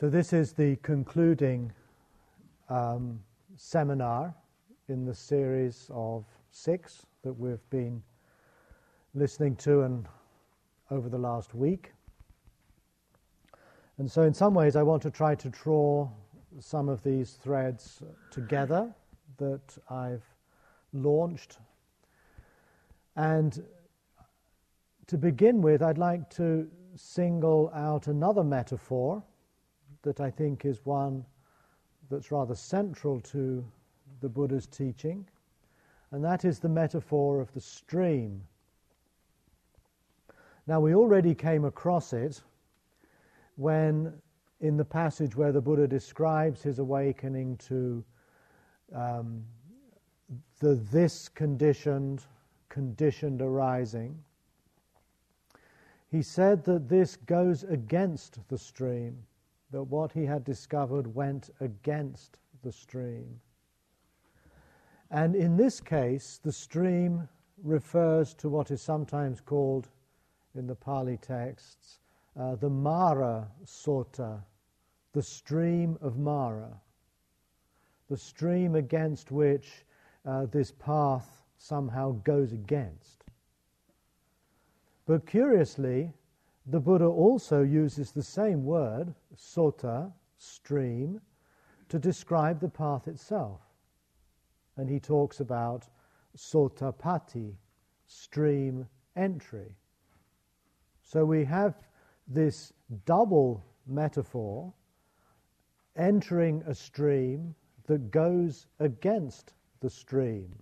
So, this is the concluding um, seminar in the series of six that we've been listening to and over the last week. And so, in some ways, I want to try to draw some of these threads together that I've launched. And to begin with, I'd like to single out another metaphor that I think is one that's rather central to the Buddha's teaching, and that is the metaphor of the stream. Now, we already came across it when, in the passage where the Buddha describes his awakening to um, the this conditioned, conditioned arising, he said that this goes against the stream that what he had discovered went against the stream. And in this case, the stream refers to what is sometimes called in the Pali texts uh, the Mara Sota, the stream of Mara, the stream against which uh, this path somehow goes against. But curiously, the Buddha also uses the same word, sota, stream, to describe the path itself. And he talks about sotapatti, stream entry. So we have this double metaphor entering a stream that goes against the stream.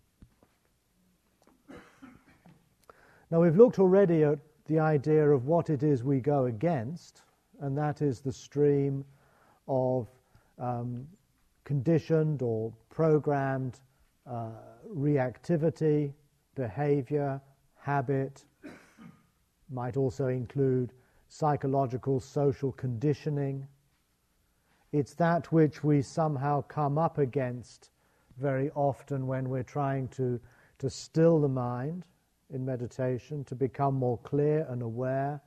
Now, we've looked already at the idea of what it is we go against, and that is the stream of um, conditioned or programmed uh, reactivity, behavior, habit, might also include psychological, social conditioning. It's that which we somehow come up against very often when we're trying to, to still the mind in meditation, to become more clear and aware,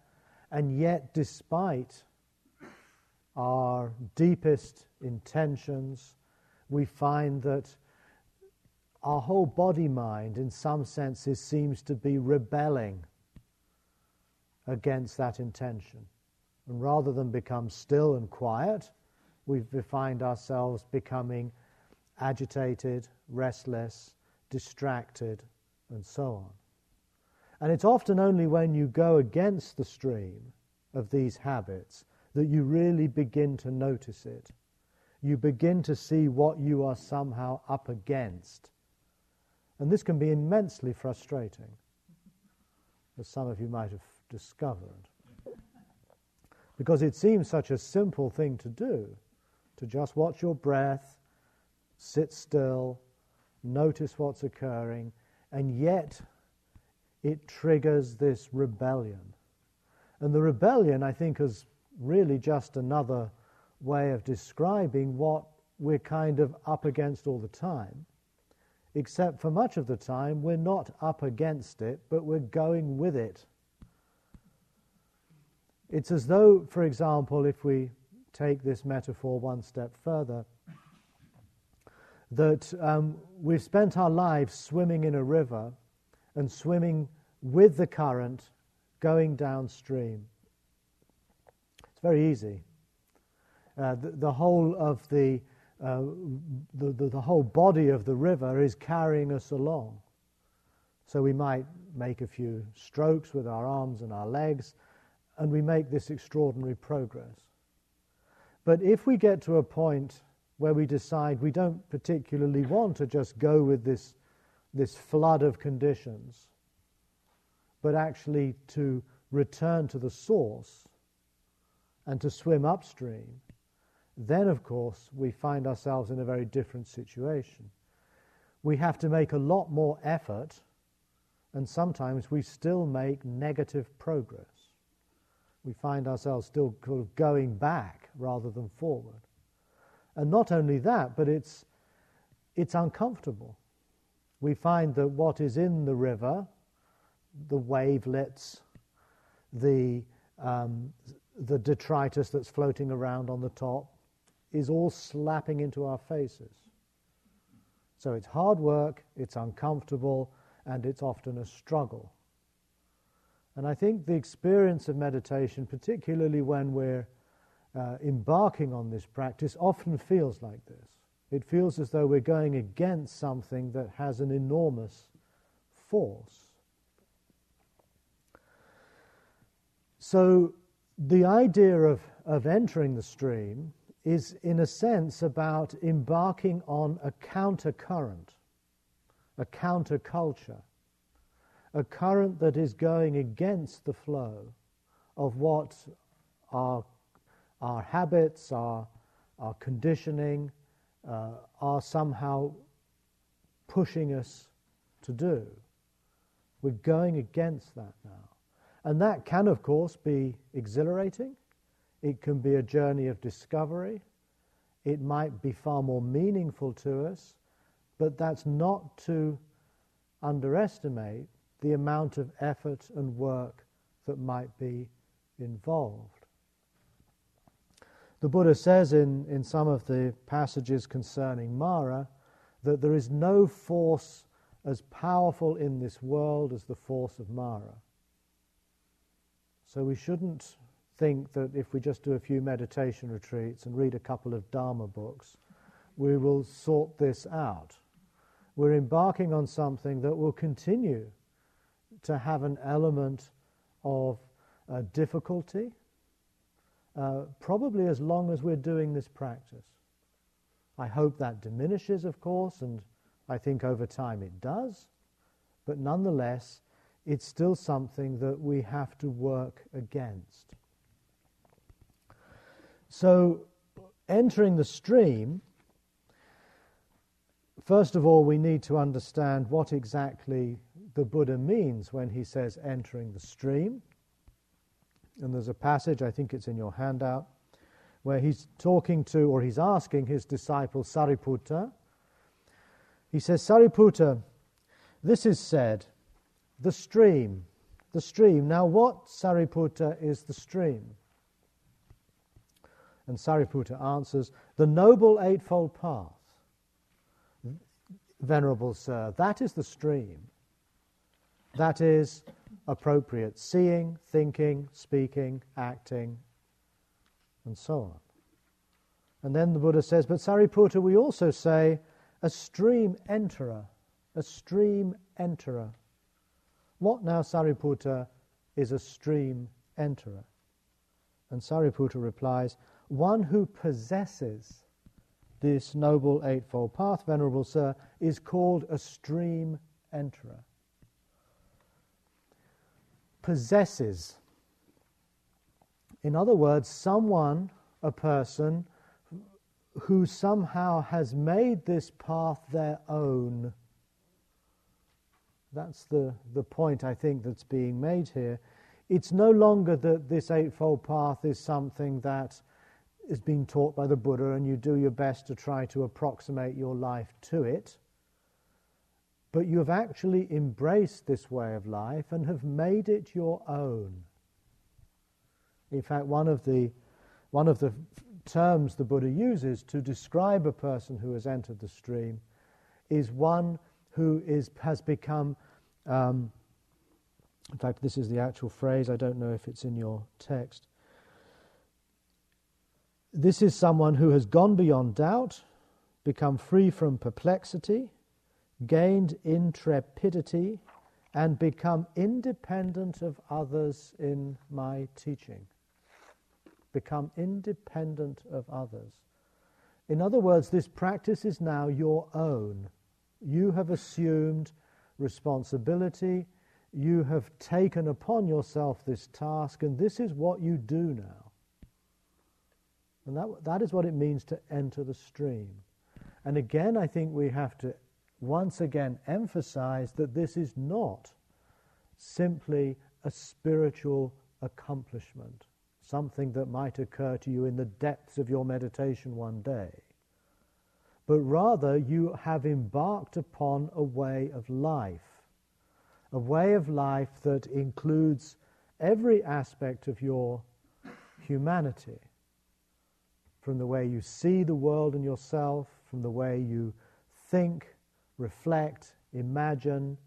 and yet, despite our deepest intentions, we find that our whole body mind, in some senses, seems to be rebelling against that intention. And rather than become still and quiet, we find ourselves becoming agitated, restless, distracted, and so on. And it's often only when you go against the stream of these habits that you really begin to notice it. You begin to see what you are somehow up against. And this can be immensely frustrating, as some of you might have discovered. Because it seems such a simple thing to do to just watch your breath, sit still, notice what's occurring, and yet it triggers this rebellion. And the rebellion, I think, is really just another way of describing what we're kind of up against all the time, except for much of the time we're not up against it, but we're going with it. It's as though, for example, if we take this metaphor one step further, that um, we've spent our lives swimming in a river and swimming with the current going downstream. It's very easy. Uh, the, the, whole of the, uh, the, the, the whole body of the river is carrying us along. So we might make a few strokes with our arms and our legs, and we make this extraordinary progress. But if we get to a point where we decide we don't particularly want to just go with this, this flood of conditions, but actually to return to the source and to swim upstream, then of course we find ourselves in a very different situation. We have to make a lot more effort, and sometimes we still make negative progress. We find ourselves still kind of going back rather than forward. And not only that, but it's, it's uncomfortable. We find that what is in the river the wavelets, the, um, the detritus that's floating around on the top is all slapping into our faces. So it's hard work, it's uncomfortable, and it's often a struggle. And I think the experience of meditation, particularly when we're uh, embarking on this practice, often feels like this. It feels as though we're going against something that has an enormous force. So, the idea of, of entering the stream is, in a sense, about embarking on a counter current, a counterculture, a current that is going against the flow of what our, our habits, our, our conditioning uh, are somehow pushing us to do. We're going against that now. And that can, of course, be exhilarating. It can be a journey of discovery. It might be far more meaningful to us, but that's not to underestimate the amount of effort and work that might be involved. The Buddha says in, in some of the passages concerning Mara that there is no force as powerful in this world as the force of Mara. So we shouldn't think that if we just do a few meditation retreats and read a couple of Dharma books, we will sort this out. We're embarking on something that will continue to have an element of uh, difficulty, uh, probably as long as we're doing this practice. I hope that diminishes, of course, and I think over time it does, but nonetheless, it's still something that we have to work against. So, entering the stream, first of all, we need to understand what exactly the Buddha means when he says entering the stream. And there's a passage, I think it's in your handout, where he's talking to, or he's asking his disciple Sariputta. He says, Sariputta, this is said the stream. The stream. Now, what, Sariputta, is the stream? And Sariputta answers, The Noble Eightfold Path. Venerable Sir, that is the stream. That is appropriate seeing, thinking, speaking, acting, and so on. And then the Buddha says, But Sariputta, we also say, a stream enterer, a stream enterer. What now, Sariputta, is a stream enterer? And Sariputta replies, One who possesses this noble eightfold path, Venerable Sir, is called a stream enterer. Possesses. In other words, someone, a person, who somehow has made this path their own that's the, the point I think that's being made here. It's no longer that this Eightfold Path is something that is being taught by the Buddha and you do your best to try to approximate your life to it. But you have actually embraced this way of life and have made it your own. In fact, one of the, one of the terms the Buddha uses to describe a person who has entered the stream is one who is, has become, um, in fact, this is the actual phrase, I don't know if it's in your text. This is someone who has gone beyond doubt, become free from perplexity, gained intrepidity, and become independent of others in my teaching. Become independent of others. In other words, this practice is now your own. You have assumed responsibility. You have taken upon yourself this task, and this is what you do now. And that, that is what it means to enter the stream. And again, I think we have to once again emphasize that this is not simply a spiritual accomplishment, something that might occur to you in the depths of your meditation one day but rather you have embarked upon a way of life, a way of life that includes every aspect of your humanity, from the way you see the world and yourself, from the way you think, reflect, imagine,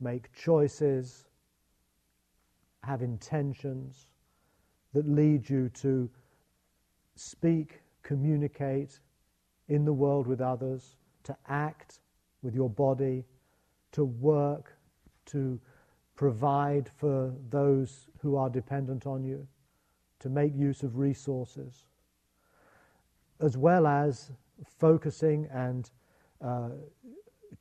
make choices, have intentions that lead you to speak, communicate in the world with others, to act with your body, to work, to provide for those who are dependent on you, to make use of resources, as well as focusing and uh,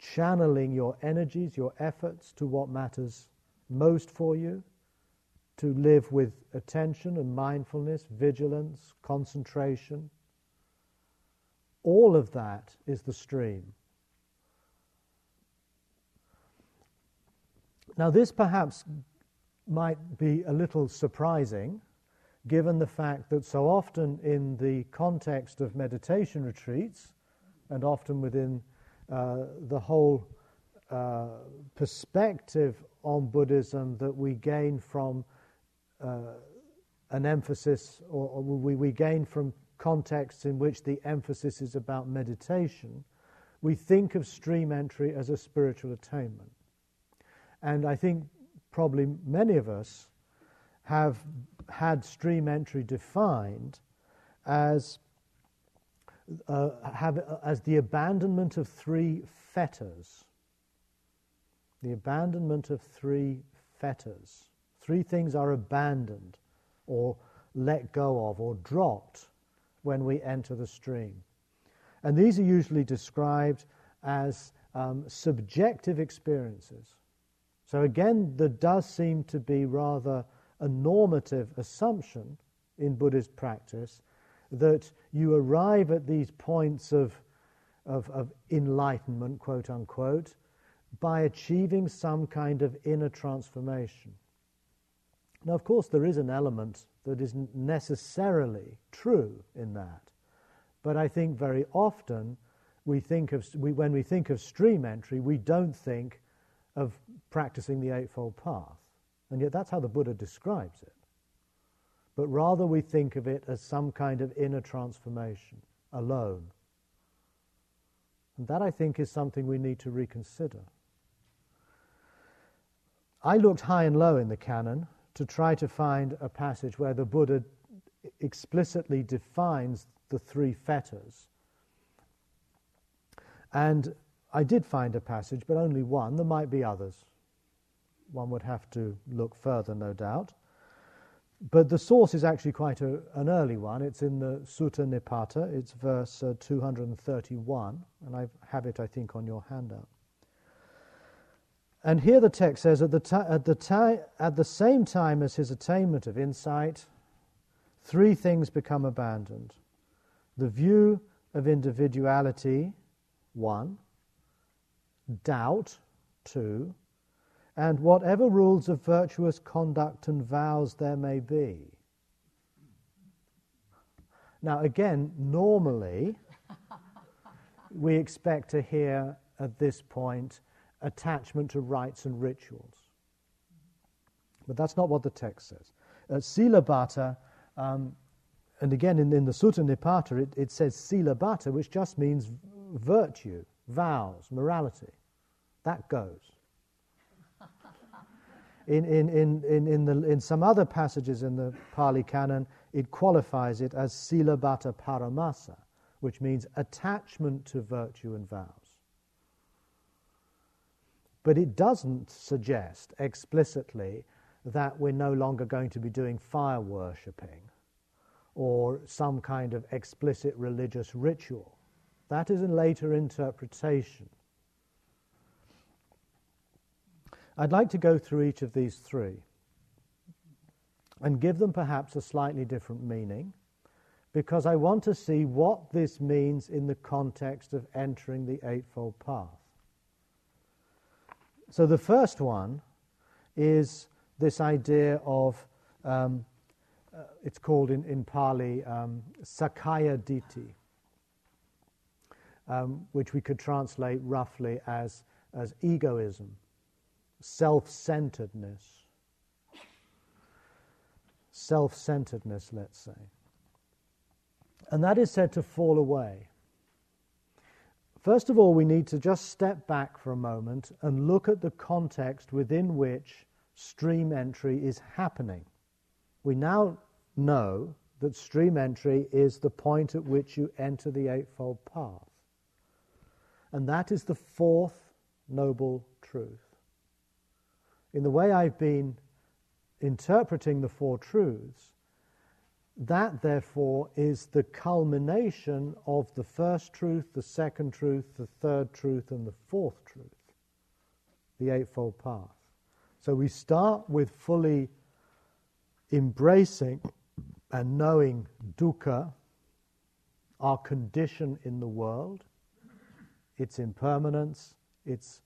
channeling your energies, your efforts to what matters most for you, to live with attention and mindfulness, vigilance, concentration. All of that is the stream. Now, this perhaps might be a little surprising given the fact that so often in the context of meditation retreats, and often within uh, the whole uh, perspective on Buddhism that we gain from uh, an emphasis, or, or we, we gain from contexts in which the emphasis is about meditation, we think of stream entry as a spiritual attainment. And I think probably many of us have had stream entry defined as, uh, have, uh, as the abandonment of three fetters. The abandonment of three fetters. Three things are abandoned or let go of or dropped when we enter the stream. And these are usually described as um, subjective experiences. So again, there does seem to be rather a normative assumption in Buddhist practice that you arrive at these points of, of, of enlightenment, quote unquote, by achieving some kind of inner transformation. Now, of course, there is an element that isn't necessarily true in that. But I think very often we think of, we, when we think of stream entry, we don't think of practicing the Eightfold Path. And yet that's how the Buddha describes it. But rather we think of it as some kind of inner transformation alone. And that, I think, is something we need to reconsider. I looked high and low in the canon to try to find a passage where the Buddha explicitly defines the three fetters. And I did find a passage, but only one. There might be others. One would have to look further, no doubt. But the source is actually quite a, an early one. It's in the Sutta Nipata, it's verse uh, 231, and I have it, I think, on your handout. And here the text says at the, ta- at, the ta- at the same time as his attainment of insight, three things become abandoned. The view of individuality, one, doubt, two, and whatever rules of virtuous conduct and vows there may be. Now, again, normally we expect to hear at this point attachment to rites and rituals. But that's not what the text says. Uh, um, and again in, in the Sutta Nipata, it, it says Silabata, which just means virtue, vows, morality. That goes. In, in, in, in, in, the, in some other passages in the Pali Canon, it qualifies it as silabata paramasa, which means attachment to virtue and vows. But it doesn't suggest explicitly that we're no longer going to be doing fire worshipping or some kind of explicit religious ritual. That is a later interpretation. I'd like to go through each of these three and give them perhaps a slightly different meaning because I want to see what this means in the context of entering the Eightfold Path. So the first one is this idea of, um, uh, it's called in, in Pali um, Sakkaya Ditthi, um, which we could translate roughly as, as egoism, self centeredness. self centeredness, let's say. And that is said to fall away. First of all, we need to just step back for a moment and look at the context within which stream entry is happening. We now know that stream entry is the point at which you enter the Eightfold Path. And that is the fourth noble truth. In the way I've been interpreting the Four Truths, that therefore is the culmination of the first truth, the second truth, the third truth, and the fourth truth, the Eightfold Path. So we start with fully embracing and knowing dukkha, our condition in the world, its impermanence, its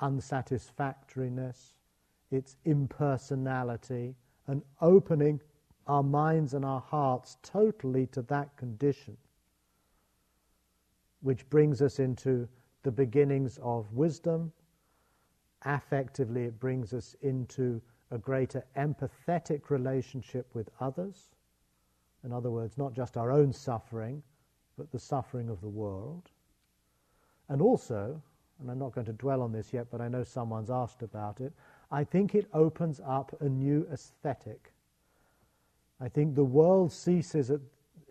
unsatisfactoriness, its impersonality, and opening our minds and our hearts totally to that condition, which brings us into the beginnings of wisdom. Affectively, it brings us into a greater empathetic relationship with others. In other words, not just our own suffering, but the suffering of the world. And also, and I'm not going to dwell on this yet, but I know someone's asked about it, I think it opens up a new aesthetic. I think the world ceases, at,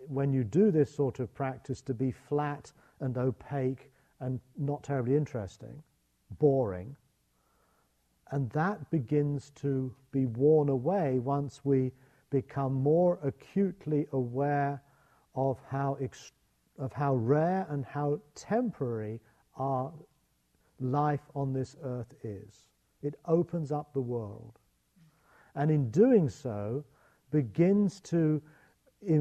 when you do this sort of practice, to be flat and opaque and not terribly interesting, boring. And that begins to be worn away once we become more acutely aware of how, ext- of how rare and how temporary our life on this earth is. It opens up the world. And in doing so, begins to uh,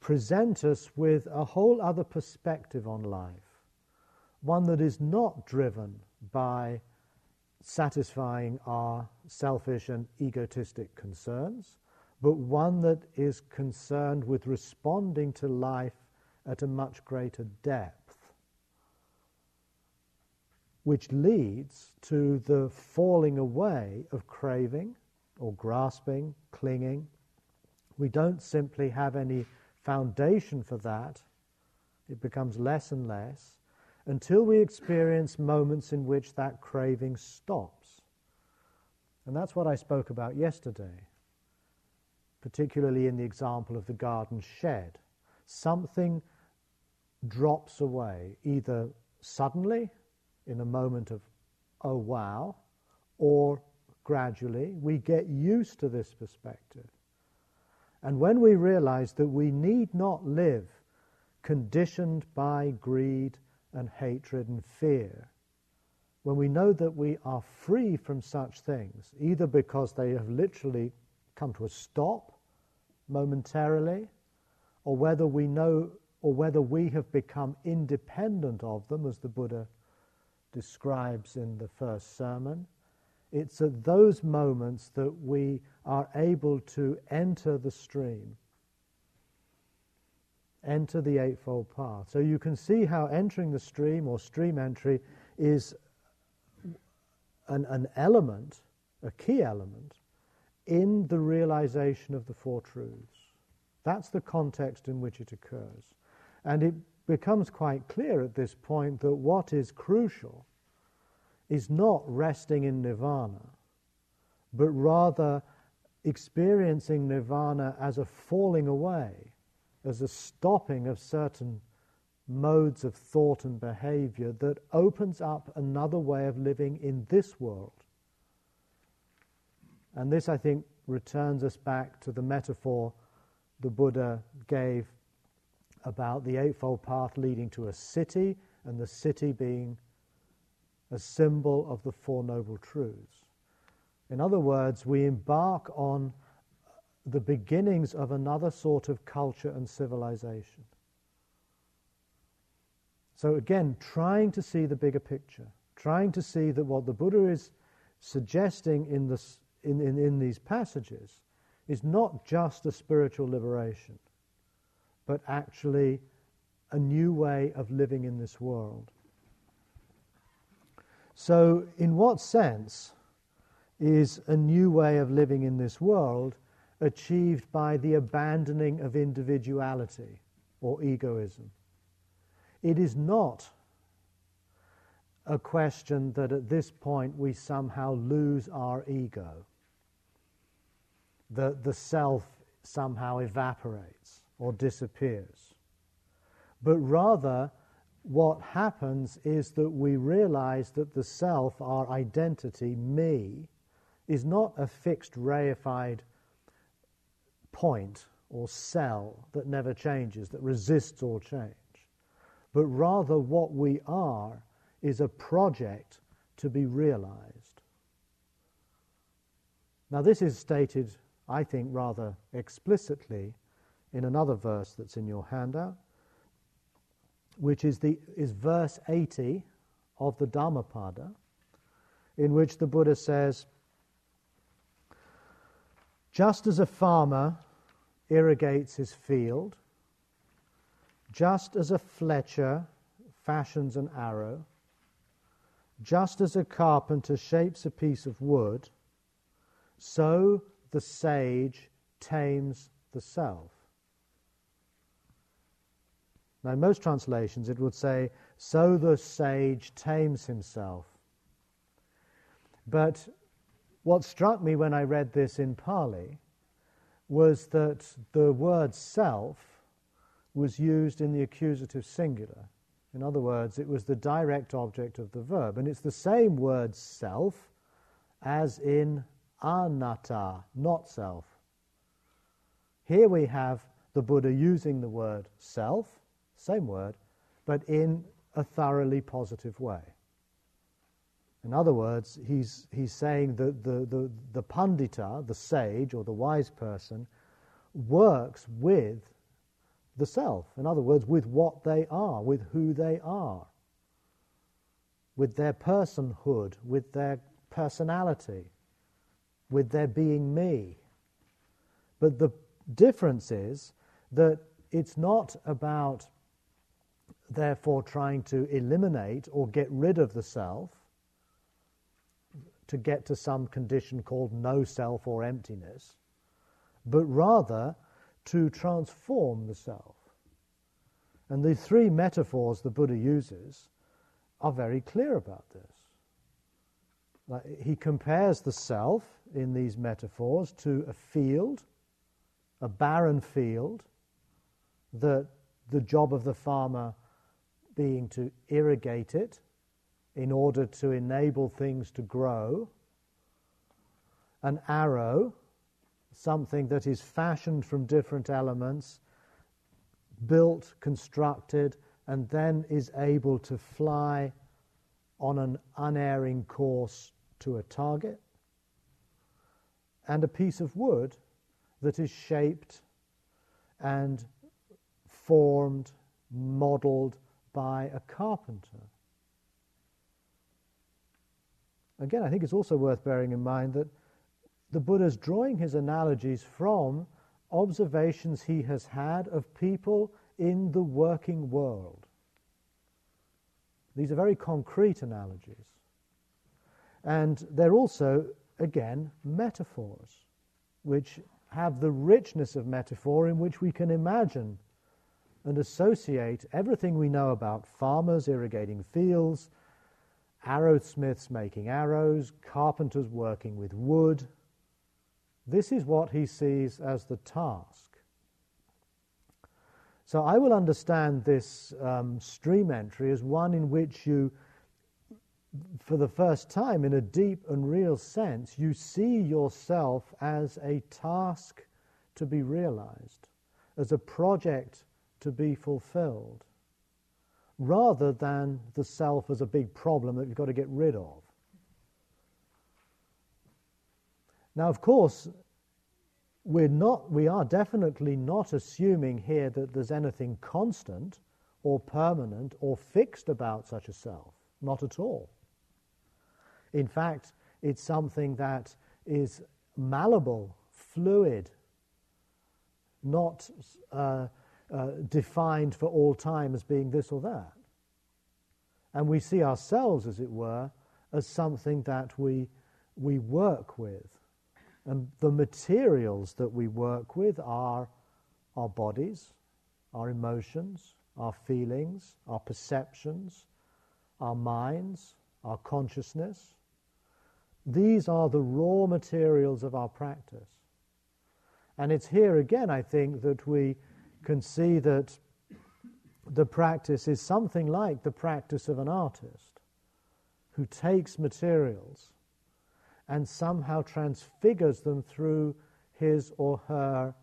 present us with a whole other perspective on life, one that is not driven by satisfying our selfish and egotistic concerns, but one that is concerned with responding to life at a much greater depth, which leads to the falling away of craving or grasping, clinging. We don't simply have any foundation for that. It becomes less and less until we experience moments in which that craving stops. And that's what I spoke about yesterday, particularly in the example of the garden shed. Something drops away, either suddenly, in a moment of, oh wow, or gradually. We get used to this perspective. And when we realize that we need not live conditioned by greed and hatred and fear, when we know that we are free from such things, either because they have literally come to a stop momentarily, or whether we know, or whether we have become independent of them, as the Buddha describes in the first sermon, it's at those moments that we are able to enter the stream enter the Eightfold Path. So you can see how entering the stream or stream entry is an, an element, a key element, in the realization of the Four Truths. That's the context in which it occurs. And it becomes quite clear at this point that what is crucial is not resting in nirvana, but rather experiencing nirvana as a falling away as a stopping of certain modes of thought and behavior that opens up another way of living in this world. And this, I think, returns us back to the metaphor the Buddha gave about the Eightfold Path leading to a city, and the city being a symbol of the Four Noble Truths. In other words, we embark on the beginnings of another sort of culture and civilization. So, again, trying to see the bigger picture, trying to see that what the Buddha is suggesting in, this, in, in, in these passages is not just a spiritual liberation, but actually a new way of living in this world. So, in what sense is a new way of living in this world achieved by the abandoning of individuality or egoism. It is not a question that at this point we somehow lose our ego, that the self somehow evaporates or disappears. But rather, what happens is that we realize that the self, our identity, me, is not a fixed reified point or cell that never changes, that resists all change, but rather what we are is a project to be realized. Now, this is stated, I think, rather explicitly in another verse that's in your handout, which is, the, is verse 80 of the Dhammapada, in which the Buddha says, Just as a farmer irrigates his field, just as a fletcher fashions an arrow, just as a carpenter shapes a piece of wood, so the sage tames the self. Now, in most translations, it would say, so the sage tames himself. But what struck me when I read this in Pali was that the word self was used in the accusative singular. In other words, it was the direct object of the verb. And it's the same word self as in anatta, not self. Here we have the Buddha using the word self, same word, but in a thoroughly positive way. In other words, he's, he's saying that the, the, the pandita, the sage or the wise person, works with the self. In other words, with what they are, with who they are, with their personhood, with their personality, with their being me. But the difference is that it's not about, therefore, trying to eliminate or get rid of the self to get to some condition called no self or emptiness, but rather to transform the self. And the three metaphors the Buddha uses are very clear about this. He compares the self in these metaphors to a field, a barren field, that the job of the farmer being to irrigate it in order to enable things to grow, an arrow, something that is fashioned from different elements, built, constructed, and then is able to fly on an unerring course to a target, and a piece of wood that is shaped and formed, modeled by a carpenter. Again, I think it's also worth bearing in mind that the Buddha is drawing his analogies from observations he has had of people in the working world. These are very concrete analogies. And they're also, again, metaphors, which have the richness of metaphor in which we can imagine and associate everything we know about farmers irrigating fields, arrowsmiths making arrows, carpenters working with wood, this is what he sees as the task. So I will understand this um, stream entry as one in which you, for the first time, in a deep and real sense, you see yourself as a task to be realized, as a project to be fulfilled, rather than the self as a big problem that you've got to get rid of. Now, of course, we're not, we are definitely not assuming here that there's anything constant or permanent or fixed about such a self. Not at all. In fact, it's something that is malleable, fluid, not uh, uh, defined for all time as being this or that. And we see ourselves, as it were, as something that we, we work with And the materials that we work with are our bodies, our emotions, our feelings, our perceptions, our minds, our consciousness. These are the raw materials of our practice. And it's here again, I think, that we can see that the practice is something like the practice of an artist who takes materials and somehow transfigures them through his or her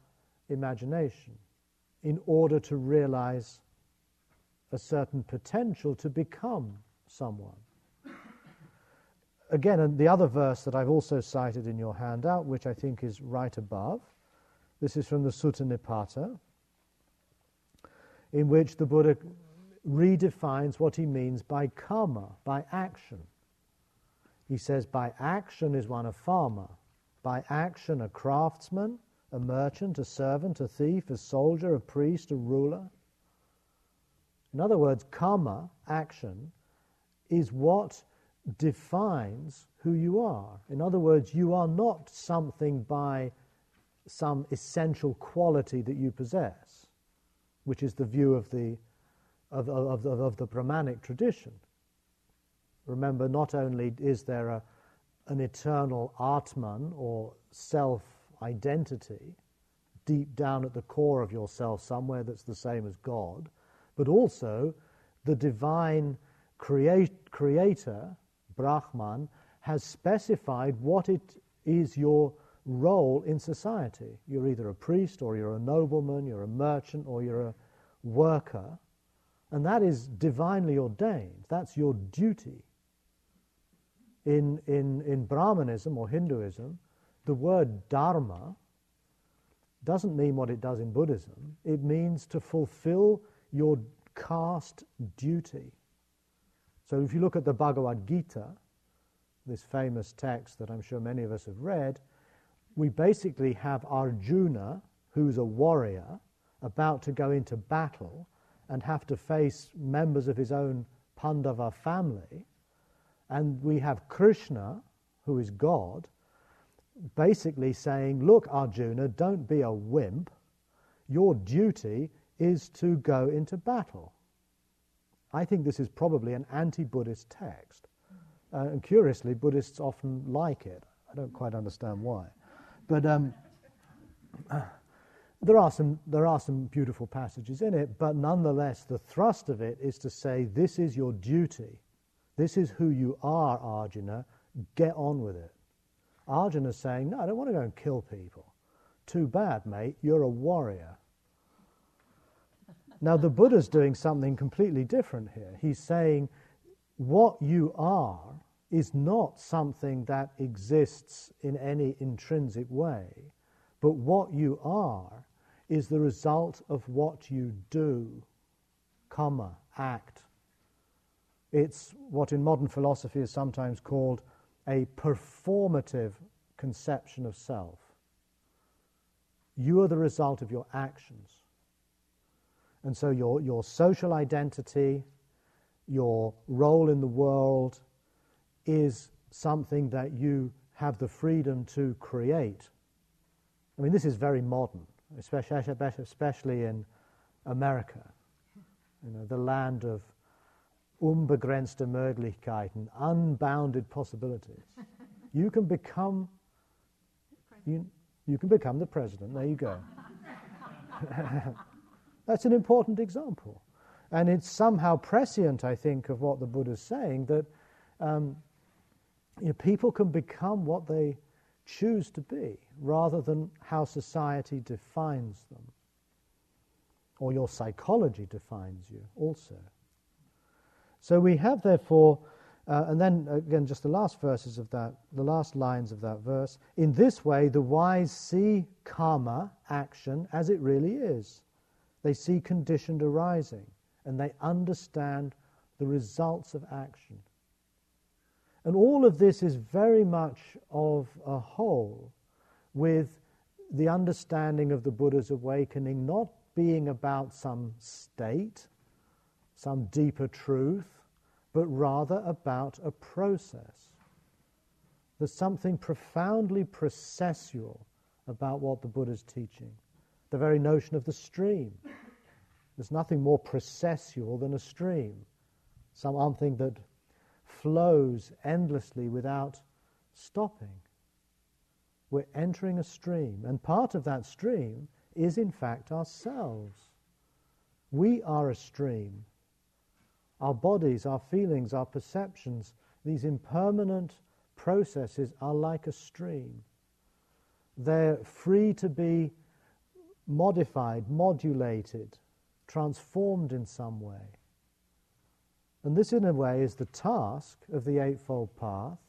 imagination in order to realize a certain potential to become someone. Again, and the other verse that I've also cited in your handout, which I think is right above, this is from the Sutta Nipata, in which the Buddha redefines what he means by karma, by action. He says, by action is one a farmer, by action a craftsman, a merchant, a servant, a thief, a soldier, a priest, a ruler. In other words, karma, action, is what defines who you are. In other words, you are not something by some essential quality that you possess, which is the view of the, of, of, of, of the Brahmanic tradition. Remember, not only is there a, an eternal Atman or self identity deep down at the core of yourself, somewhere that's the same as God, but also the divine create, creator, Brahman, has specified what it is your role in society. You're either a priest or you're a nobleman, you're a merchant or you're a worker, and that is divinely ordained. That's your duty in, in, in Brahmanism or Hinduism, the word dharma doesn't mean what it does in Buddhism. It means to fulfill your caste duty. So if you look at the Bhagavad Gita, this famous text that I'm sure many of us have read, we basically have Arjuna, who's a warrior, about to go into battle and have to face members of his own Pandava family. And we have Krishna, who is God, basically saying, Look, Arjuna, don't be a wimp. Your duty is to go into battle. I think this is probably an anti Buddhist text. Uh, and curiously, Buddhists often like it. I don't quite understand why. But um, there, are some, there are some beautiful passages in it, but nonetheless, the thrust of it is to say, This is your duty. This is who you are, Arjuna. Get on with it. Arjuna is saying, No, I don't want to go and kill people. Too bad, mate. You're a warrior. Now, the Buddha's doing something completely different here. He's saying, What you are is not something that exists in any intrinsic way, but what you are is the result of what you do, karma, act. It's what in modern philosophy is sometimes called a performative conception of self. You are the result of your actions. And so your, your social identity, your role in the world is something that you have the freedom to create. I mean, this is very modern, especially, especially in America, you know, the land of unbegrenzte Möglichkeiten, unbounded possibilities. you can become you, you can become the president. There you go. That's an important example. And it's somehow prescient, I think, of what the Buddha's saying that um, you know, people can become what they choose to be rather than how society defines them or your psychology defines you also. So we have, therefore, uh, and then again, just the last verses of that, the last lines of that verse. In this way, the wise see karma, action, as it really is. They see conditioned arising, and they understand the results of action. And all of this is very much of a whole with the understanding of the Buddha's awakening not being about some state some deeper truth, but rather about a process. There's something profoundly processual about what the Buddha is teaching. The very notion of the stream. There's nothing more processual than a stream, something that flows endlessly without stopping. We're entering a stream, and part of that stream is, in fact, ourselves. We are a stream. Our bodies, our feelings, our perceptions, these impermanent processes are like a stream. They're free to be modified, modulated, transformed in some way. And this, in a way, is the task of the Eightfold Path,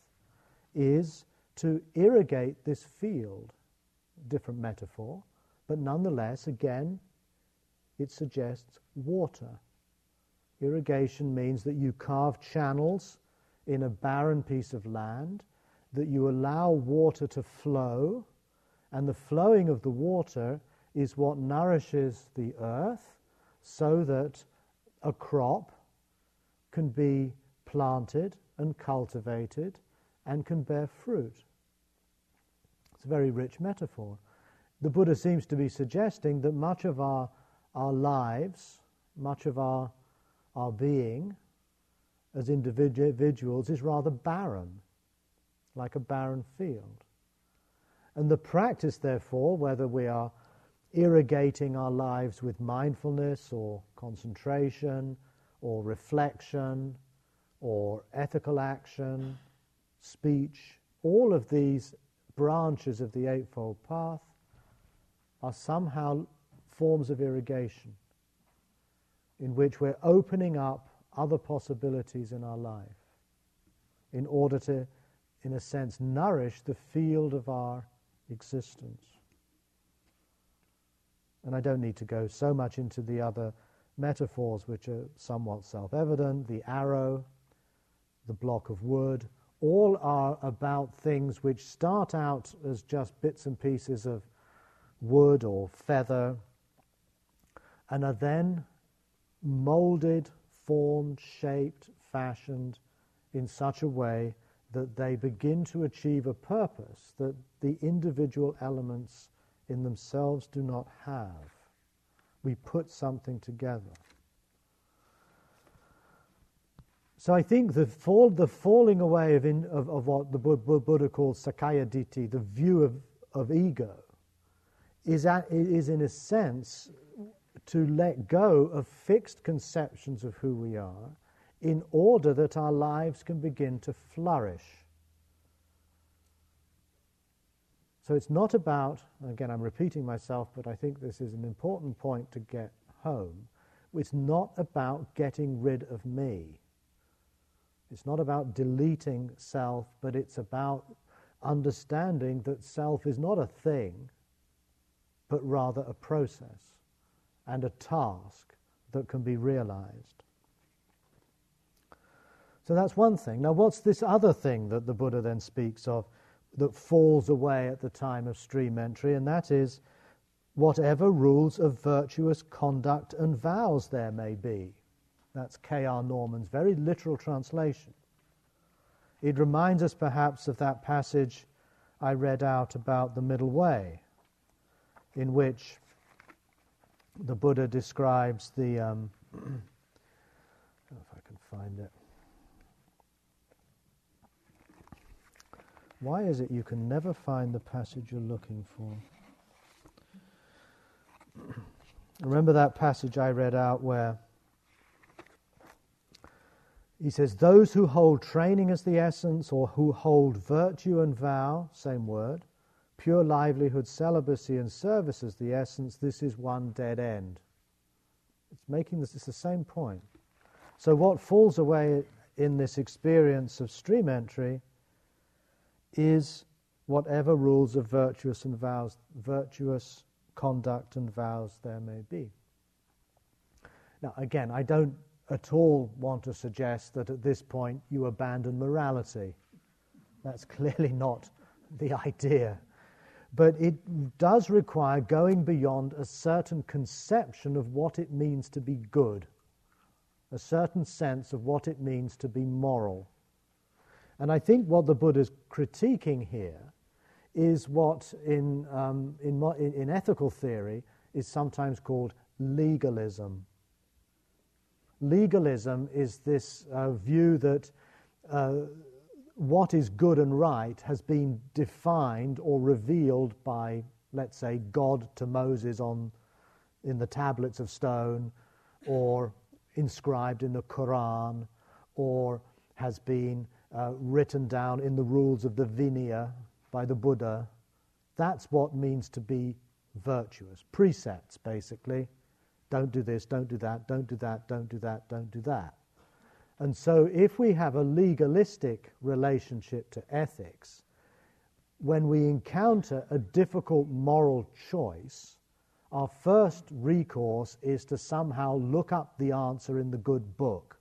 is to irrigate this field. Different metaphor, but nonetheless, again, it suggests water. Irrigation means that you carve channels in a barren piece of land, that you allow water to flow, and the flowing of the water is what nourishes the earth so that a crop can be planted and cultivated and can bear fruit. It's a very rich metaphor. The Buddha seems to be suggesting that much of our, our lives, much of our, our being as individuals is rather barren, like a barren field. And the practice, therefore, whether we are irrigating our lives with mindfulness or concentration or reflection or ethical action, speech, all of these branches of the Eightfold Path are somehow forms of irrigation in which we're opening up other possibilities in our life in order to, in a sense, nourish the field of our existence. And I don't need to go so much into the other metaphors which are somewhat self evident the arrow, the block of wood, all are about things which start out as just bits and pieces of wood or feather and are then molded, formed, shaped, fashioned in such a way that they begin to achieve a purpose that the individual elements in themselves do not have. We put something together. So I think the, fall, the falling away of, in, of, of, what the Buddha calls Sakkaya Ditthi, the view of, of ego, is, at, is in a sense to let go of fixed conceptions of who we are in order that our lives can begin to flourish. So it's not about, again, I'm repeating myself, but I think this is an important point to get home. It's not about getting rid of me. It's not about deleting self, but it's about understanding that self is not a thing, but rather a process and a task that can be realized. So that's one thing. Now, what's this other thing that the Buddha then speaks of? That falls away at the time of stream entry, and that is whatever rules of virtuous conduct and vows there may be. That's K.R. Norman's very literal translation. It reminds us perhaps of that passage I read out about the middle way, in which the Buddha describes the. Um, if I can find it. Why is it you can never find the passage you're looking for? Remember that passage I read out where he says, Those who hold training as the essence, or who hold virtue and vow, same word, pure livelihood, celibacy, and service as the essence, this is one dead end. It's making this, it's the same point. So, what falls away in this experience of stream entry is whatever rules of virtuous and vows, virtuous conduct and vows there may be. Now, again, I don't at all want to suggest that at this point you abandon morality. That's clearly not the idea. But it does require going beyond a certain conception of what it means to be good, a certain sense of what it means to be moral. And I think what the Buddha is critiquing here is what in, um, in, in, ethical theory is sometimes called legalism. Legalism is this uh, view that uh, what is good and right has been defined or revealed by, let's say, God to Moses on, in the tablets of stone, or inscribed in the Quran, or has been uh, written down in the rules of the Vinaya by the Buddha. That's what means to be virtuous. Precepts, basically. Don't do this, don't do that, don't do that, don't do that, don't do that. And so, if we have a legalistic relationship to ethics, when we encounter a difficult moral choice, our first recourse is to somehow look up the answer in the good book.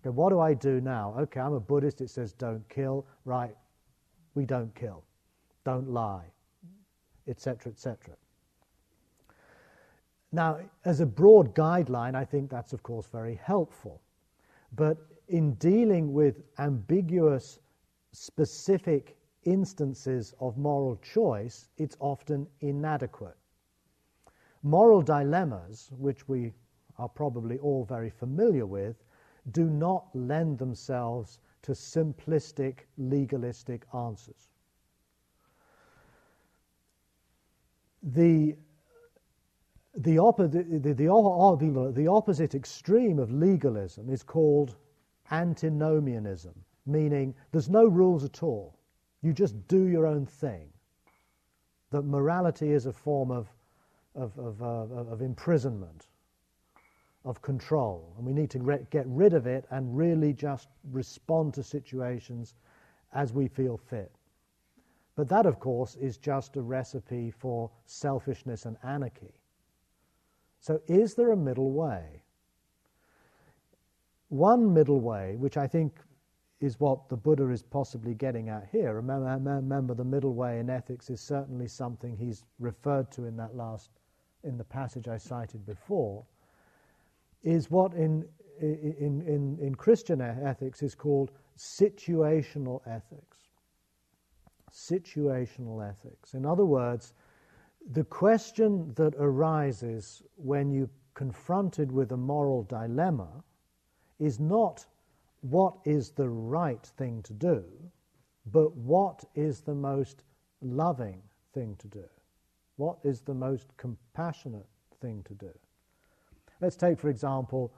Okay, what do I do now? Okay, I'm a Buddhist, it says don't kill. Right, we don't kill. Don't lie, etc., etc. Now, as a broad guideline, I think that's, of course, very helpful. But in dealing with ambiguous, specific instances of moral choice, it's often inadequate. Moral dilemmas, which we are probably all very familiar with, do not lend themselves to simplistic, legalistic answers. The the, oppo- the, the, the, the opposite extreme of legalism is called antinomianism, meaning there's no rules at all. You just do your own thing. That morality is a form of, of, of, uh, of imprisonment, of control, and we need to re- get rid of it and really just respond to situations as we feel fit. But that, of course, is just a recipe for selfishness and anarchy. So, is there a middle way? One middle way, which I think is what the Buddha is possibly getting at here. Remember, remember, the middle way in ethics is certainly something he's referred to in that last, in the passage I cited before, is what in, in, in, in Christian ethics is called situational ethics. Situational ethics. In other words, the question that arises when you're confronted with a moral dilemma is not what is the right thing to do, but what is the most loving thing to do? What is the most compassionate thing to do? Let's take, for example,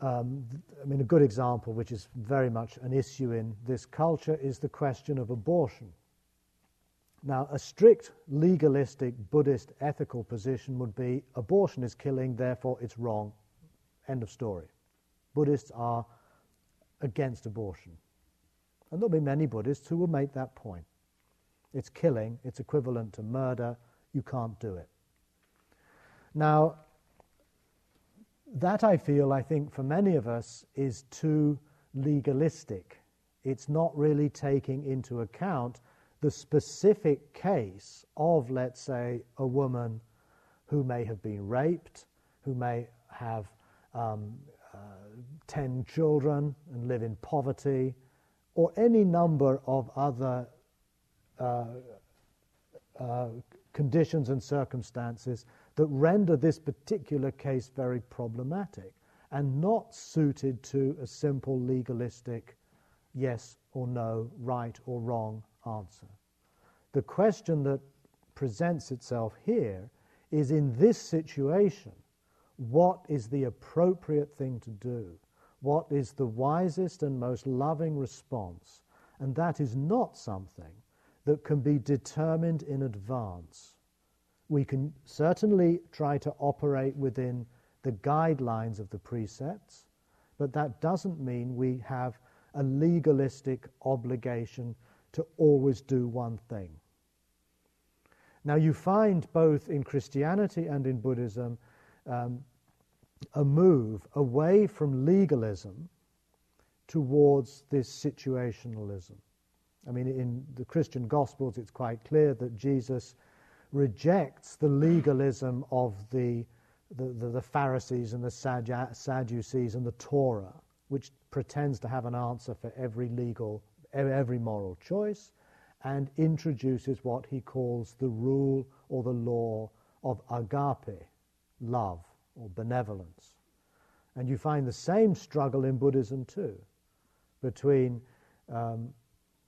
um, I mean, a good example, which is very much an issue in this culture, is the question of abortion. Now, a strict legalistic Buddhist ethical position would be abortion is killing, therefore it's wrong. End of story. Buddhists are against abortion. And there'll be many Buddhists who will make that point. It's killing, it's equivalent to murder, you can't do it. Now, that I feel, I think, for many of us is too legalistic. It's not really taking into account the specific case of, let's say, a woman who may have been raped, who may have um, uh, 10 children and live in poverty, or any number of other uh, uh, conditions and circumstances that render this particular case very problematic and not suited to a simple legalistic yes or no, right or wrong answer. The question that presents itself here is in this situation, what is the appropriate thing to do? What is the wisest and most loving response? And that is not something that can be determined in advance. We can certainly try to operate within the guidelines of the precepts, but that doesn't mean we have a legalistic obligation to always do one thing. Now, you find both in Christianity and in Buddhism um, a move away from legalism towards this situationalism. I mean, in the Christian Gospels, it's quite clear that Jesus rejects the legalism of the, the, the, the Pharisees and the Sadducees and the Torah, which pretends to have an answer for every legal every moral choice and introduces what he calls the rule or the law of agape, love or benevolence. And you find the same struggle in Buddhism too, between, um,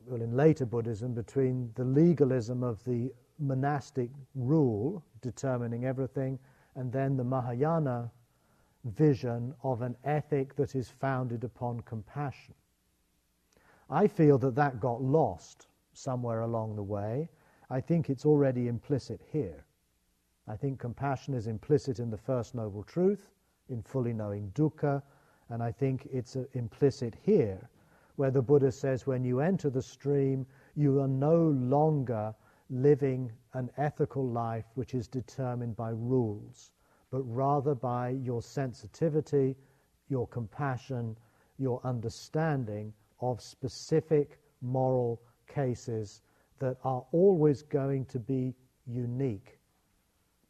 well, in later Buddhism, between the legalism of the monastic rule determining everything and then the Mahayana vision of an ethic that is founded upon compassion. I feel that that got lost somewhere along the way. I think it's already implicit here. I think compassion is implicit in the First Noble Truth, in fully knowing dukkha, and I think it's uh, implicit here, where the Buddha says when you enter the stream, you are no longer living an ethical life which is determined by rules, but rather by your sensitivity, your compassion, your understanding of specific moral cases that are always going to be unique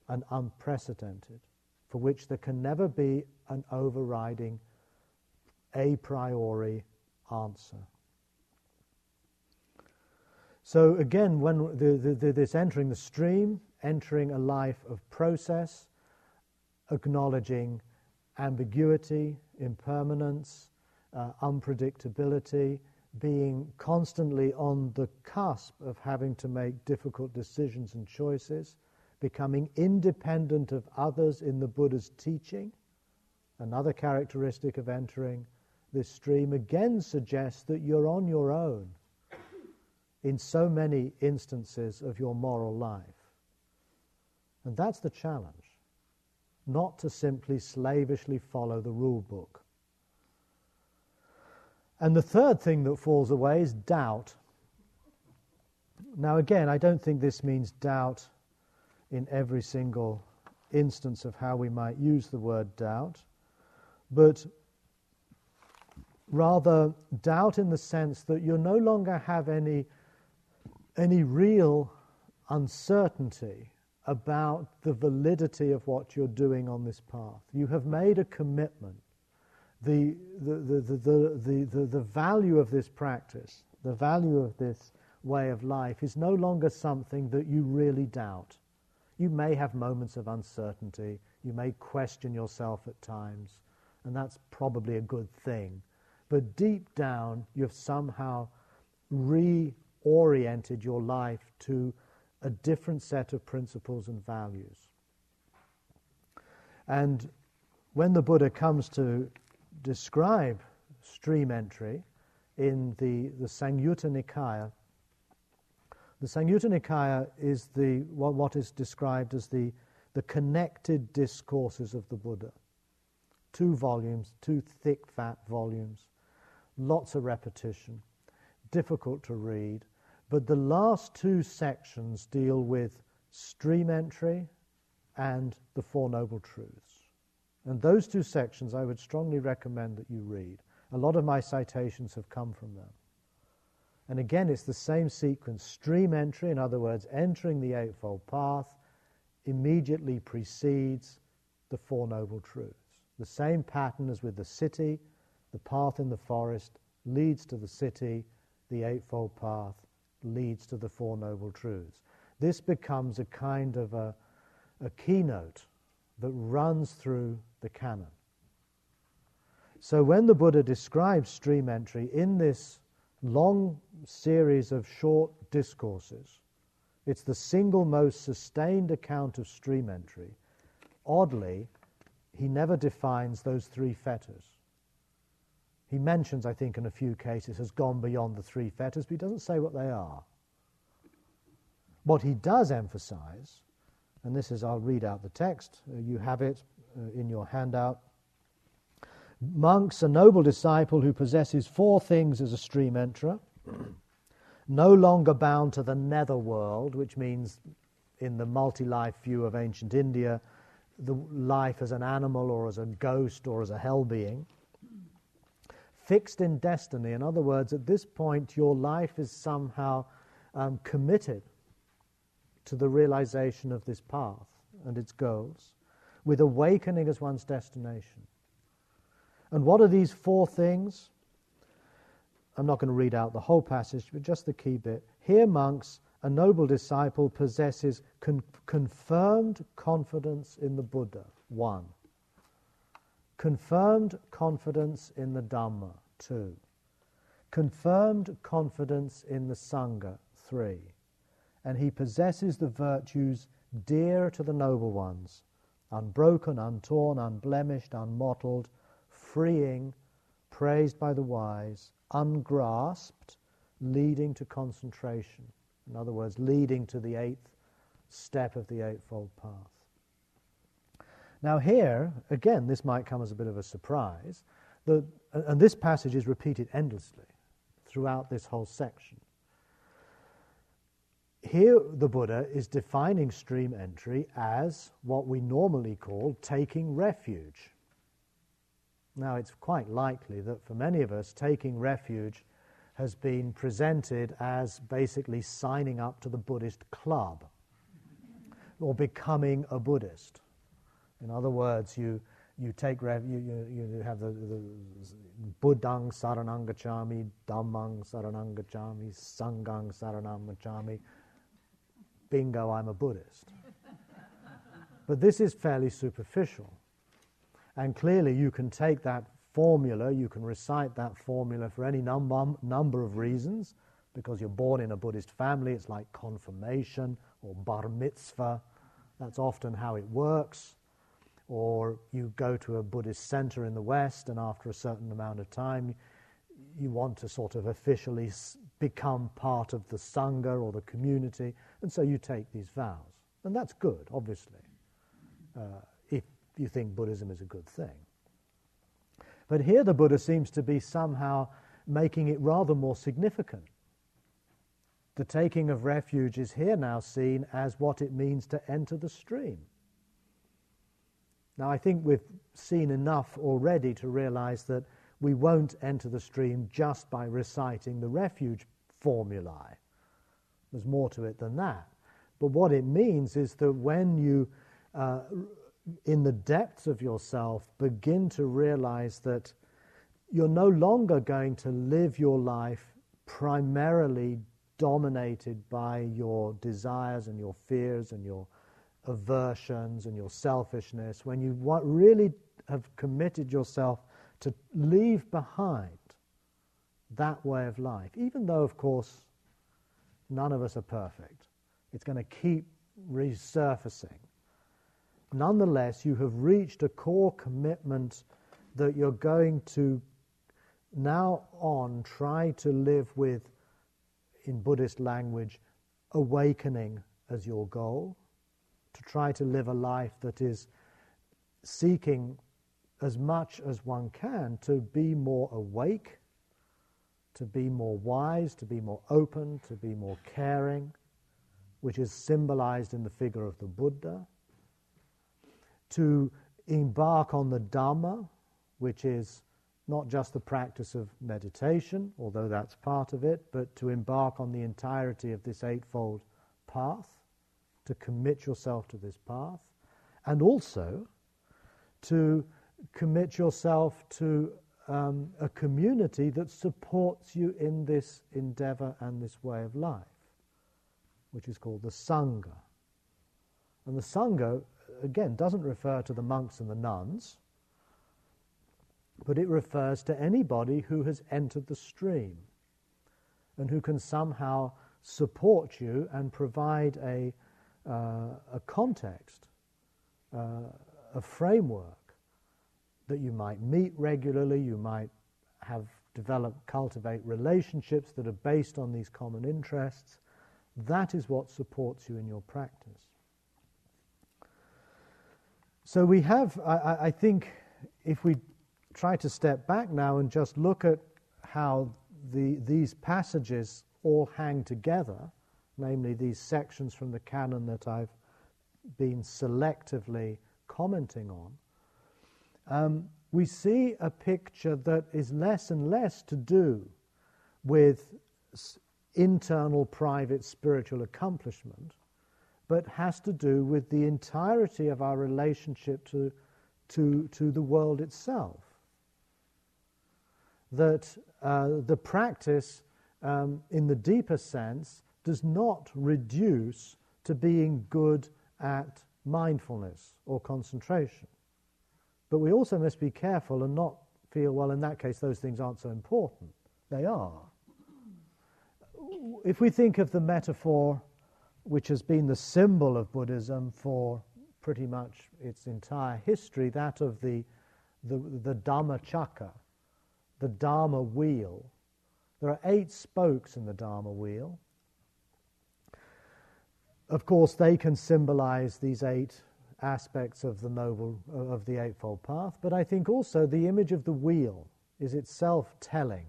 and unprecedented, for which there can never be an overriding a priori answer. So again, when the, the, the, this entering the stream, entering a life of process, acknowledging ambiguity, impermanence, uh, unpredictability, being constantly on the cusp of having to make difficult decisions and choices, becoming independent of others in the Buddha's teaching. Another characteristic of entering this stream again suggests that you're on your own in so many instances of your moral life. And that's the challenge not to simply slavishly follow the rule book. And the third thing that falls away is doubt. Now, again, I don't think this means doubt in every single instance of how we might use the word doubt, but rather doubt in the sense that you no longer have any any real uncertainty about the validity of what you're doing on this path. You have made a commitment. The, the, the, the, the, the, the, value of this practice, the value of this way of life, is no longer something that you really doubt. You may have moments of uncertainty, you may question yourself at times, and that's probably a good thing. But deep down, you've somehow re oriented your life to a different set of principles and values. And when the Buddha comes to describe stream entry in the, the Samyutta Nikaya, the Samyutta Nikaya is the, what, what is described as the, the connected discourses of the Buddha. Two volumes, two thick, fat volumes, lots of repetition difficult to read, but the last two sections deal with stream entry and the Four Noble Truths. And those two sections I would strongly recommend that you read. A lot of my citations have come from them. And again, it's the same sequence. Stream entry, in other words, entering the Eightfold Path, immediately precedes the Four Noble Truths. The same pattern as with the city, the path in the forest leads to the city, the Eightfold Path leads to the Four Noble Truths. This becomes a kind of a, a keynote that runs through the canon. So when the Buddha describes stream entry in this long series of short discourses, it's the single most sustained account of stream entry. Oddly, he never defines those three fetters he mentions, I think, in a few cases, has gone beyond the three fetters, but he doesn't say what they are. What he does emphasize, and this is, I'll read out the text, uh, you have it uh, in your handout. Monks, a noble disciple who possesses four things as a stream enterer, no longer bound to the nether world, which means, in the multi life view of ancient India, the life as an animal or as a ghost or as a hell being fixed in destiny. In other words, at this point, your life is somehow um, committed to the realization of this path and its goals, with awakening as one's destination. And what are these four things? I'm not going to read out the whole passage, but just the key bit. Here, monks, a noble disciple possesses con- confirmed confidence in the Buddha. One. Confirmed confidence in the Dhamma. Two. Confirmed confidence in the Sangha. Three. And he possesses the virtues dear to the noble ones unbroken, untorn, unblemished, unmottled, freeing, praised by the wise, ungrasped, leading to concentration. In other words, leading to the eighth step of the Eightfold Path. Now, here, again, this might come as a bit of a surprise, and this passage is repeated endlessly throughout this whole section. Here, the Buddha is defining stream entry as what we normally call taking refuge. Now, it's quite likely that for many of us, taking refuge has been presented as basically signing up to the Buddhist club or becoming a Buddhist. In other words, you, you take you, you, you have the, the Buddhang Saranangachami, Dhammang Saranangachami, Sanghang Saranangachami. Bingo, I'm a Buddhist. but this is fairly superficial. And clearly, you can take that formula, you can recite that formula for any number, number of reasons. Because you're born in a Buddhist family, it's like confirmation or bar mitzvah. That's often how it works. Or you go to a Buddhist center in the West, and after a certain amount of time, you want to sort of officially become part of the Sangha or the community, and so you take these vows. And that's good, obviously, uh, if you think Buddhism is a good thing. But here the Buddha seems to be somehow making it rather more significant. The taking of refuge is here now seen as what it means to enter the stream. Now, I think we've seen enough already to realize that we won't enter the stream just by reciting the refuge formulae. There's more to it than that. But what it means is that when you uh, in the depths of yourself, begin to realize that you're no longer going to live your life primarily dominated by your desires and your fears and your aversions and your selfishness, when you really have committed yourself to leave behind that way of life, even though, of course, none of us are perfect, it's going to keep resurfacing. Nonetheless, you have reached a core commitment that you're going to now on try to live with, in Buddhist language, awakening as your goal, to try to live a life that is seeking as much as one can to be more awake, to be more wise, to be more open, to be more caring, which is symbolized in the figure of the Buddha to embark on the Dhamma, which is not just the practice of meditation, although that's part of it, but to embark on the entirety of this Eightfold Path, to commit yourself to this path, and also to commit yourself to um, a community that supports you in this endeavor and this way of life, which is called the Sangha. And the Sangha again, doesn't refer to the monks and the nuns, but it refers to anybody who has entered the stream and who can somehow support you and provide a, uh, a context, uh, a framework that you might meet regularly, you might have developed, cultivate relationships that are based on these common interests. That is what supports you in your practice. So we have, I, I, think, if we try to step back now and just look at how the, these passages all hang together, namely these sections from the canon that I've been selectively commenting on, um, we see a picture that is less and less to do with internal private spiritual accomplishment but has to do with the entirety of our relationship to, to, to the world itself. that uh, the practice, um, in the deeper sense, does not reduce to being good at mindfulness or concentration. But we also must be careful and not feel, well, in that case, those things aren't so important. They are. If we think of the metaphor which has been the symbol of Buddhism for pretty much its entire history, that of the, the, the Dhamma Chakra, the Dharma wheel. There are eight spokes in the Dharma wheel. Of course, they can symbolize these eight aspects of the noble of the eightfold path, but I think also the image of the wheel is itself telling.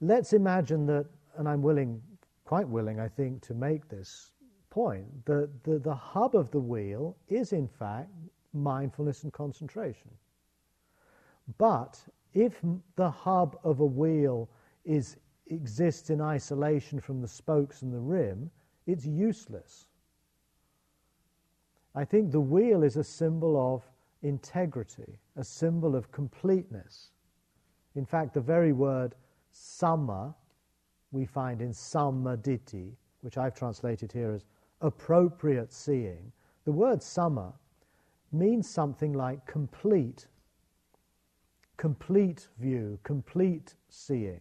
Let's imagine that, and I'm willing, quite willing, I think, to make this point, that the, the hub of the wheel is in fact mindfulness and concentration. But if the hub of a wheel is, exists in isolation from the spokes and the rim, it's useless. I think the wheel is a symbol of integrity, a symbol of completeness. In fact, the very word samma we find in sammaditthi, which I've translated here as appropriate seeing. The word samma means something like complete, complete view, complete seeing.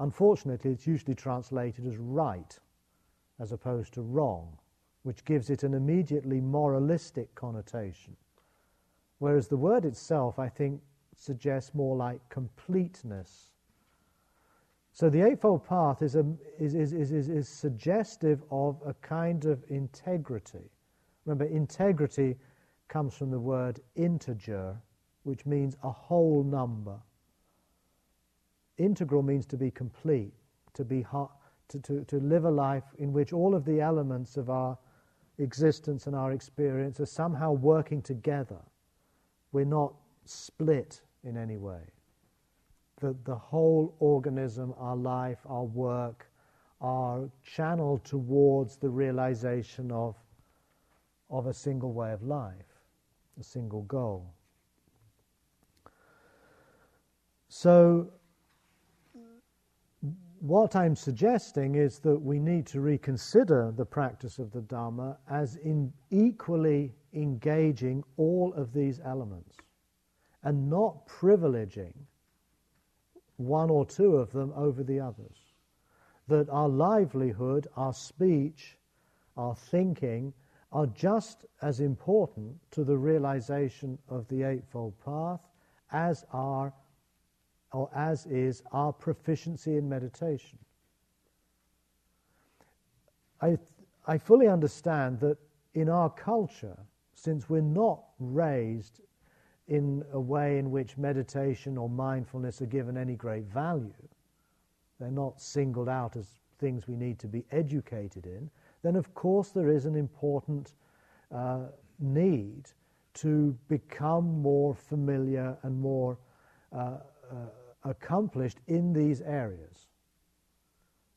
Unfortunately, it's usually translated as right as opposed to wrong, which gives it an immediately moralistic connotation. Whereas the word itself, I think, suggests more like completeness. So the Eightfold Path is, a, is, is, is, is, suggestive of a kind of integrity. Remember, integrity comes from the word integer, which means a whole number. Integral means to be complete, to, be to, to, to live a life in which all of the elements of our existence and our experience are somehow working together. We're not split in any way. That the whole organism, our life, our work, are channeled towards the realization of, of a single way of life, a single goal. So, what I'm suggesting is that we need to reconsider the practice of the Dharma as in equally engaging all of these elements and not privileging one or two of them over the others. That our livelihood, our speech, our thinking are just as important to the realization of the Eightfold Path as are or as is our proficiency in meditation. I, I fully understand that in our culture, since we're not raised in a way in which meditation or mindfulness are given any great value, they're not singled out as things we need to be educated in, then of course there is an important uh, need to become more familiar and more uh, uh, accomplished in these areas.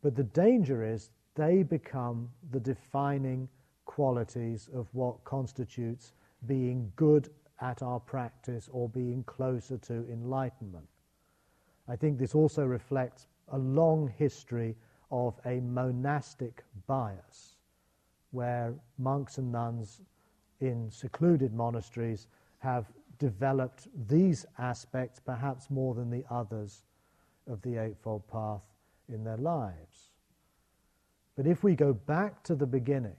But the danger is they become the defining qualities of what constitutes being good at our practice or being closer to enlightenment. I think this also reflects a long history of a monastic bias, where monks and nuns in secluded monasteries have developed these aspects perhaps more than the others of the Eightfold Path in their lives. But if we go back to the beginning,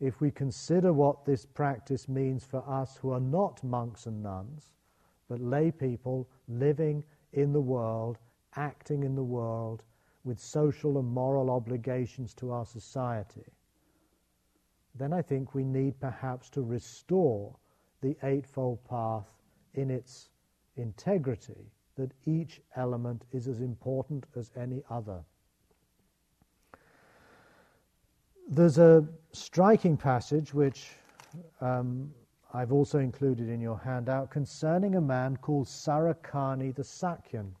if we consider what this practice means for us who are not monks and nuns, but lay people living in the world, acting in the world, with social and moral obligations to our society, then I think we need perhaps to restore the Eightfold Path in its integrity, that each element is as important as any other. There's a striking passage which um, I've also included in your handout concerning a man called Sarakani the Sakyan.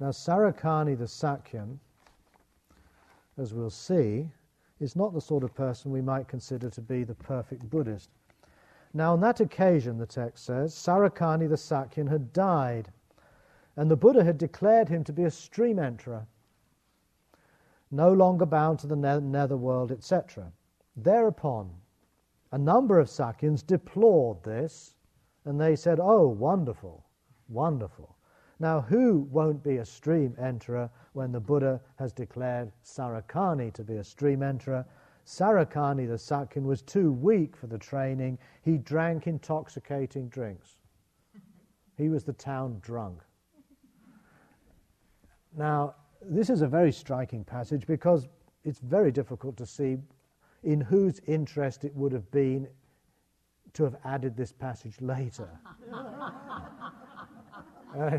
Now, Sarakani the Sakyan, as we'll see, is not the sort of person we might consider to be the perfect Buddhist. Now, on that occasion, the text says, Sarakani the Sakyan had died, and the Buddha had declared him to be a stream enterer, no longer bound to the nether world, etc. Thereupon, a number of Sakyans deplored this, and they said, Oh, wonderful, wonderful. Now, who won't be a stream enterer when the Buddha has declared Sarakani to be a stream enterer? Sarakani the Sakyan was too weak for the training. He drank intoxicating drinks. He was the town drunk. Now, this is a very striking passage because it's very difficult to see in whose interest it would have been to have added this passage later. uh,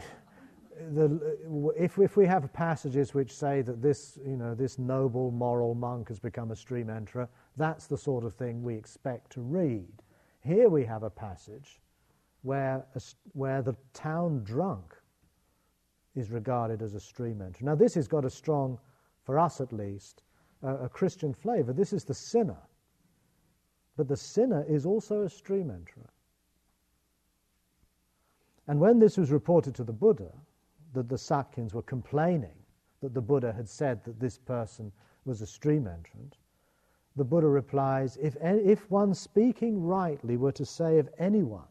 the, if, if we have passages which say that this, you know, this noble moral monk has become a stream enterer, that's the sort of thing we expect to read. Here we have a passage where, a, where the town drunk is regarded as a stream enterer. Now, this has got a strong, for us at least, uh, a Christian flavor. This is the sinner. But the sinner is also a stream enterer. And when this was reported to the Buddha, that the Sakyans were complaining that the Buddha had said that this person was a stream entrant, the Buddha replies if, if one speaking rightly were to say of anyone,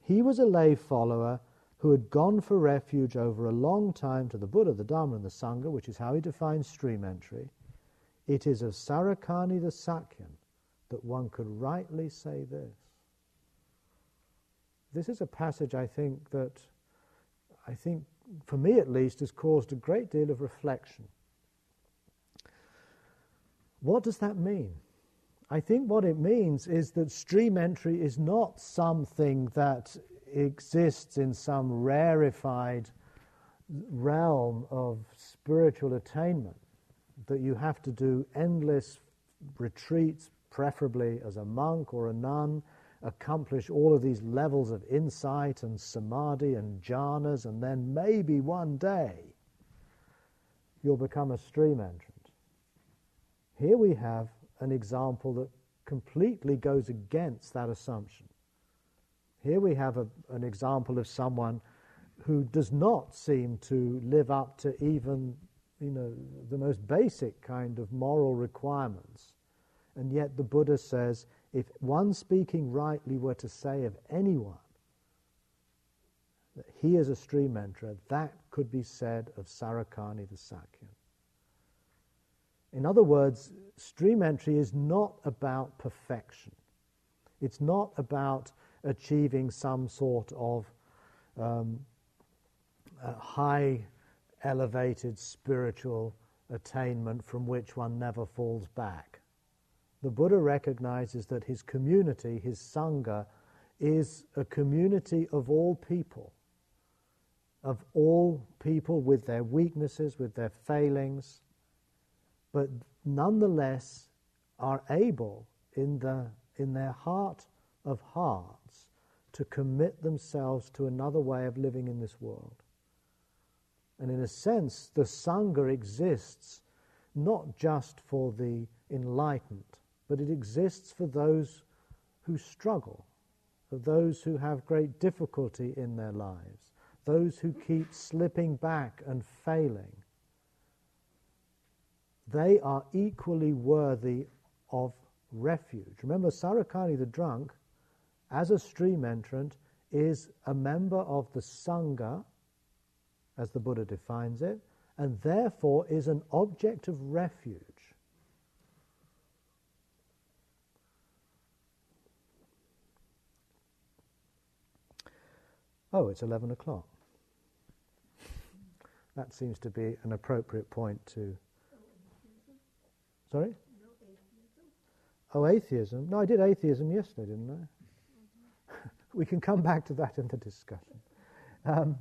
he was a lay follower who had gone for refuge over a long time to the Buddha, the Dharma, and the Sangha, which is how he defines stream entry, it is of Sarakani the Sakyan that one could rightly say this. This is a passage I think that I think, for me at least, has caused a great deal of reflection. What does that mean? I think what it means is that stream entry is not something that exists in some rarefied realm of spiritual attainment, that you have to do endless retreats, preferably as a monk or a nun, accomplish all of these levels of insight and samadhi and jhanas, and then maybe one day you'll become a stream entrant. Here we have an example that completely goes against that assumption. Here we have a, an example of someone who does not seem to live up to even you know, the most basic kind of moral requirements. And yet the Buddha says if one speaking rightly were to say of anyone that he is a stream enterer, that could be said of Sarakani the Sakyan. In other words, stream entry is not about perfection. It's not about achieving some sort of um, high elevated spiritual attainment from which one never falls back the Buddha recognizes that his community, his Sangha, is a community of all people, of all people with their weaknesses, with their failings, but nonetheless are able in, the, in their heart of hearts to commit themselves to another way of living in this world. And in a sense, the Sangha exists not just for the enlightened, but it exists for those who struggle, for those who have great difficulty in their lives, those who keep slipping back and failing. They are equally worthy of refuge. Remember, Sarakani the drunk, as a stream entrant, is a member of the Sangha, as the Buddha defines it, and therefore is an object of refuge. Oh, it's 11 o'clock. That seems to be an appropriate point to. Sorry? Oh, atheism. No, I did atheism yesterday, didn't I? we can come back to that in the discussion. Um,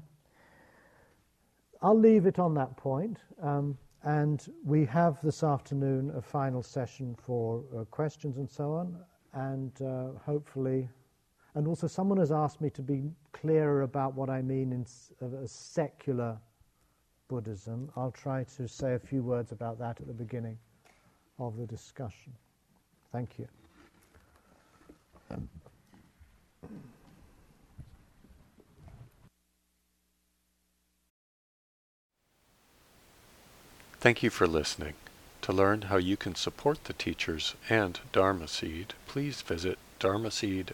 I'll leave it on that point, um, and we have this afternoon a final session for uh, questions and so on, and uh, hopefully and also, someone has asked me to be clearer about what I mean in secular Buddhism. I'll try to say a few words about that at the beginning of the discussion. Thank you. Thank you for listening. To learn how you can support the teachers and Dharma Seed, please visit dharma Seed